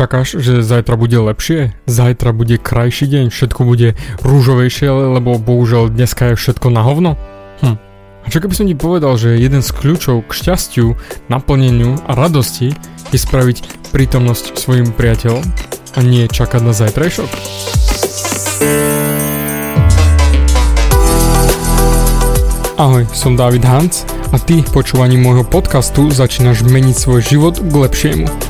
Čakáš, že zajtra bude lepšie? Zajtra bude krajší deň, všetko bude rúžovejšie, lebo bohužiaľ dneska je všetko na hovno? Hm. A čo keby som ti povedal, že jeden z kľúčov k šťastiu, naplneniu a radosti je spraviť prítomnosť svojim priateľom a nie čakať na zajtrajšok? Ahoj, som David Hans a ty počúvaním môjho podcastu začínaš meniť svoj život k lepšiemu.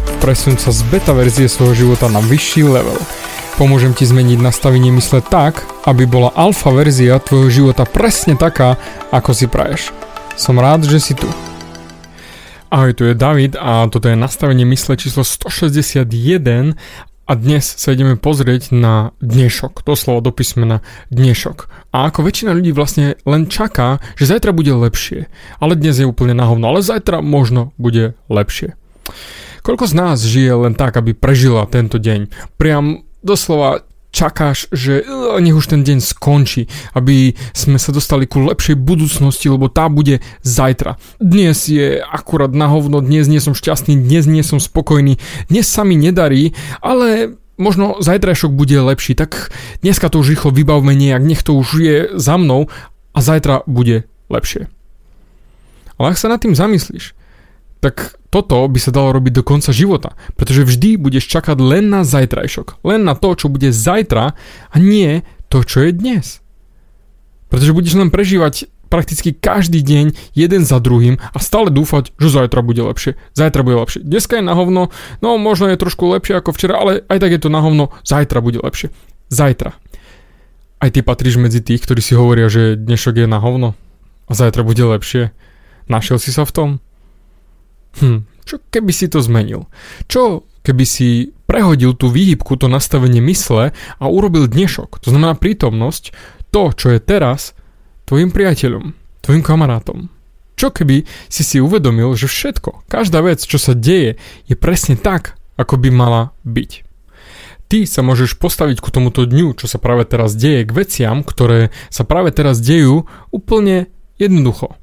Presun sa z beta verzie svojho života na vyšší level. Pomôžem ti zmeniť nastavenie mysle tak, aby bola alfa verzia tvojho života presne taká, ako si praješ. Som rád, že si tu. Ahoj, tu je David a toto je nastavenie mysle číslo 161 a dnes sa ideme pozrieť na dnešok, to slovo do písmena dnešok. A ako väčšina ľudí vlastne len čaká, že zajtra bude lepšie. Ale dnes je úplne na hovno, ale zajtra možno bude lepšie. Koľko z nás žije len tak, aby prežila tento deň? Priam doslova čakáš, že nech už ten deň skončí, aby sme sa dostali ku lepšej budúcnosti, lebo tá bude zajtra. Dnes je akurát na hovno, dnes nie som šťastný, dnes nie som spokojný, dnes sa mi nedarí, ale možno zajtrajšok bude lepší, tak dneska to už rýchlo vybavme nejak, nech to už je za mnou a zajtra bude lepšie. Ale ak sa nad tým zamyslíš, tak toto by sa dalo robiť do konca života, pretože vždy budeš čakať len na zajtrajšok, len na to, čo bude zajtra a nie to, čo je dnes. Pretože budeš len prežívať prakticky každý deň jeden za druhým a stále dúfať, že zajtra bude lepšie. Zajtra bude lepšie. Dneska je na hovno, no možno je trošku lepšie ako včera, ale aj tak je to na hovno, zajtra bude lepšie. Zajtra. Aj ty patríš medzi tých, ktorí si hovoria, že dnešok je na hovno a zajtra bude lepšie. Našiel si sa v tom? Hm, čo keby si to zmenil? Čo keby si prehodil tú výhybku, to nastavenie mysle a urobil dnešok, to znamená prítomnosť, to, čo je teraz, tvojim priateľom, tvojim kamarátom. Čo keby si si uvedomil, že všetko, každá vec, čo sa deje, je presne tak, ako by mala byť. Ty sa môžeš postaviť ku tomuto dňu, čo sa práve teraz deje, k veciam, ktoré sa práve teraz dejú, úplne jednoducho.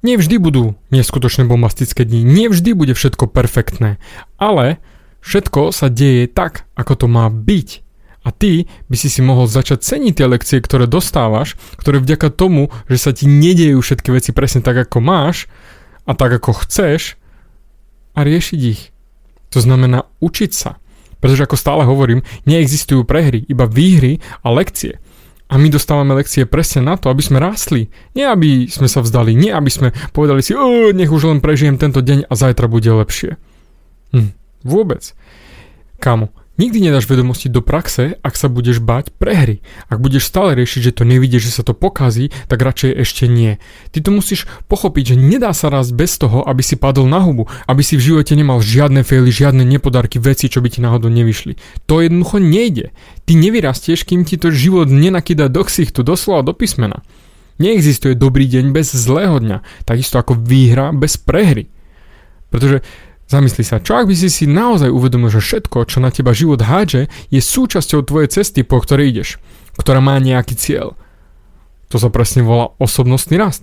Nevždy budú neskutočné bombastické dni, nevždy bude všetko perfektné, ale všetko sa deje tak, ako to má byť. A ty by si si mohol začať ceniť tie lekcie, ktoré dostávaš, ktoré vďaka tomu, že sa ti nedejú všetky veci presne tak, ako máš a tak, ako chceš a riešiť ich. To znamená učiť sa. Pretože ako stále hovorím, neexistujú prehry, iba výhry a lekcie. A my dostávame lekcie presne na to, aby sme rástli. Nie aby sme sa vzdali, nie aby sme povedali si, nech už len prežijem tento deň a zajtra bude lepšie. Hm, vôbec. Kamo, Nikdy nedáš vedomosti do praxe, ak sa budeš bať prehry. Ak budeš stále riešiť, že to nevidíš, že sa to pokazí, tak radšej ešte nie. Ty to musíš pochopiť, že nedá sa rásť bez toho, aby si padol na hubu, aby si v živote nemal žiadne faily, žiadne nepodarky, veci, čo by ti náhodou nevyšli. To jednoducho nejde. Ty nevyrastieš, kým ti to život nenakýda do ksichtu, doslova do písmena. Neexistuje dobrý deň bez zlého dňa, takisto ako výhra bez prehry. Pretože Zamysli sa, čo ak by si si naozaj uvedomil, že všetko, čo na teba život hádže, je súčasťou tvojej cesty, po ktorej ideš, ktorá má nejaký cieľ. To sa presne volá osobnostný rast.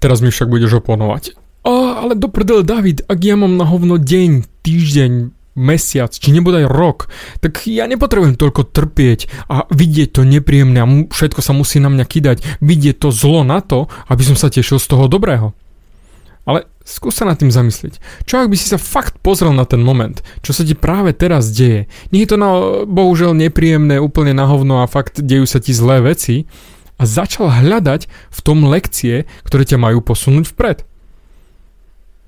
Teraz mi však budeš oponovať. O, ale do prdele, David, ak ja mám na hovno deň, týždeň, mesiac, či nebodaj rok, tak ja nepotrebujem toľko trpieť a vidieť to nepríjemné a všetko sa musí na mňa kýdať, vidieť to zlo na to, aby som sa tešil z toho dobrého. Ale skús sa nad tým zamyslieť. Čo ak by si sa fakt pozrel na ten moment, čo sa ti práve teraz deje? Nie je to na, bohužiaľ nepríjemné, úplne na hovno a fakt dejú sa ti zlé veci a začal hľadať v tom lekcie, ktoré ťa majú posunúť vpred.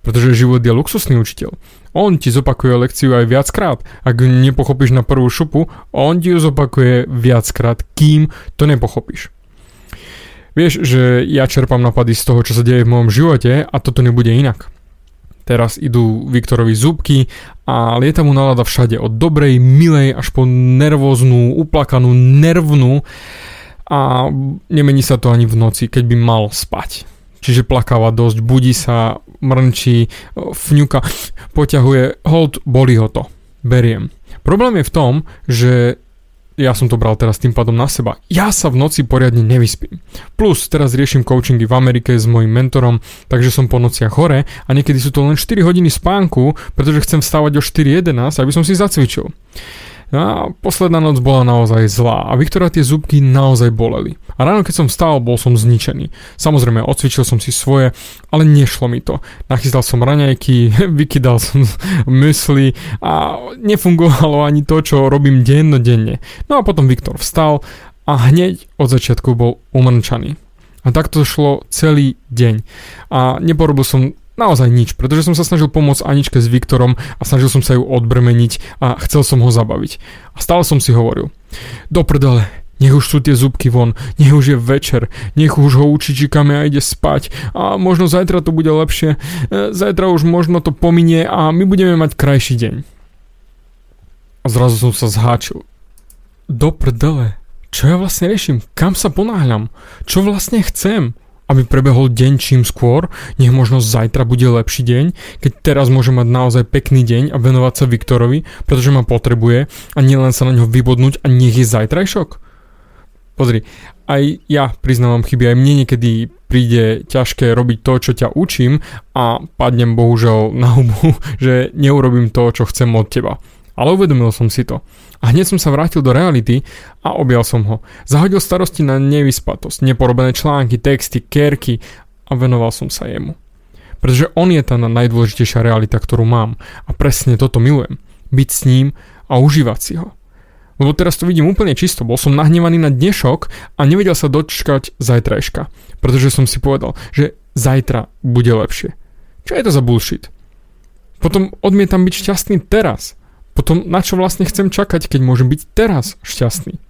Pretože život je luxusný učiteľ. On ti zopakuje lekciu aj viackrát. Ak nepochopíš na prvú šupu, on ti ju zopakuje viackrát, kým to nepochopíš. Vieš, že ja čerpám napady z toho, čo sa deje v mojom živote a toto nebude inak. Teraz idú Viktorovi zúbky a lieta mu nalada všade od dobrej, milej až po nervóznu, uplakanú, nervnú a nemení sa to ani v noci, keď by mal spať. Čiže plakáva dosť, budí sa, mrnčí, fňuka, poťahuje, hold, boli ho to. Beriem. Problém je v tom, že ja som to bral teraz tým pádom na seba. Ja sa v noci poriadne nevyspím. Plus teraz riešim coachingy v Amerike s mojim mentorom, takže som po nociach hore a niekedy sú to len 4 hodiny spánku, pretože chcem vstávať o 4.11, aby som si zacvičil. A posledná noc bola naozaj zlá a Viktora tie zubky naozaj boleli. A ráno keď som vstal, bol som zničený. Samozrejme, odcvičil som si svoje, ale nešlo mi to. Nachystal som raňajky, vykydal som mysli a nefungovalo ani to, čo robím dennodenne. No a potom Viktor vstal a hneď od začiatku bol umrčaný. A takto šlo celý deň. A neporobil som naozaj nič, pretože som sa snažil pomôcť Aničke s Viktorom a snažil som sa ju odbrmeniť a chcel som ho zabaviť. A stále som si hovoril, do prdele, nech už sú tie zubky von, nech už je večer, nech už ho učí čikame a ide spať a možno zajtra to bude lepšie, e, zajtra už možno to pominie a my budeme mať krajší deň. A zrazu som sa zháčil. Do prdele, čo ja vlastne riešim? Kam sa ponáhľam? Čo vlastne chcem? Aby prebehol deň čím skôr, nech možno zajtra bude lepší deň, keď teraz môže mať naozaj pekný deň a venovať sa Viktorovi, pretože ma potrebuje a nielen sa na ňo vybodnúť a nech je zajtrajšok. Pozri, aj ja priznávam chyby, aj mne niekedy príde ťažké robiť to, čo ťa učím a padnem bohužel na hubu, že neurobím to, čo chcem od teba. Ale uvedomil som si to. A hneď som sa vrátil do reality a objal som ho. Zahodil starosti na nevyspatosť, neporobené články, texty, kerky a venoval som sa jemu. Pretože on je tá najdôležitejšia realita, ktorú mám. A presne toto milujem. Byť s ním a užívať si ho. Lebo teraz to vidím úplne čisto. Bol som nahnevaný na dnešok a nevedel sa dočkať zajtrajška. Pretože som si povedal, že zajtra bude lepšie. Čo je to za bullshit? Potom odmietam byť šťastný teraz potom na čo vlastne chcem čakať, keď môžem byť teraz šťastný?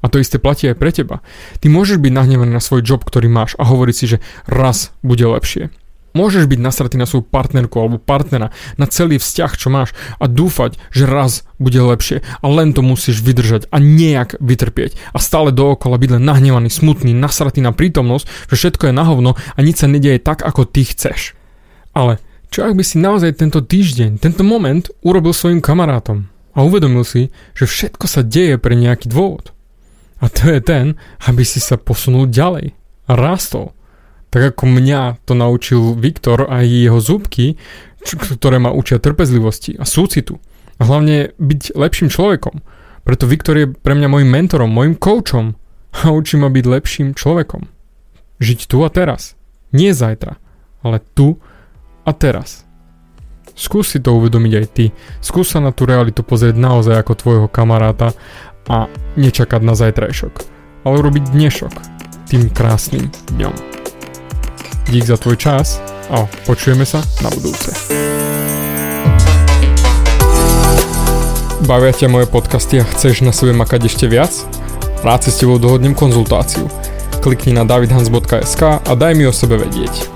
A to isté platí aj pre teba. Ty môžeš byť nahnevaný na svoj job, ktorý máš a hovoriť si, že raz bude lepšie. Môžeš byť nasratý na svoju partnerku alebo partnera, na celý vzťah, čo máš a dúfať, že raz bude lepšie a len to musíš vydržať a nejak vytrpieť a stále dookola byť len nahnevaný, smutný, nasratý na prítomnosť, že všetko je na hovno a nič sa nedieje tak, ako ty chceš. Ale čo ak by si naozaj tento týždeň, tento moment urobil svojim kamarátom a uvedomil si, že všetko sa deje pre nejaký dôvod. A to je ten, aby si sa posunul ďalej a rástol. Tak ako mňa to naučil Viktor a jeho zúbky, ktoré ma učia trpezlivosti a súcitu. A hlavne byť lepším človekom. Preto Viktor je pre mňa môjim mentorom, môjim coachom a učí ma byť lepším človekom. Žiť tu a teraz. Nie zajtra, ale tu a teraz. Skús si to uvedomiť aj ty. Skús sa na tú realitu pozrieť naozaj ako tvojho kamaráta a nečakať na zajtrajšok, ale urobiť dnešok tým krásnym dňom. Dík za tvoj čas a počujeme sa na budúce. Bavia ťa moje podcasty a chceš na sebe makať ešte viac? Rád si s tebou dohodnem konzultáciu. Klikni na davidhans.sk a daj mi o sebe vedieť.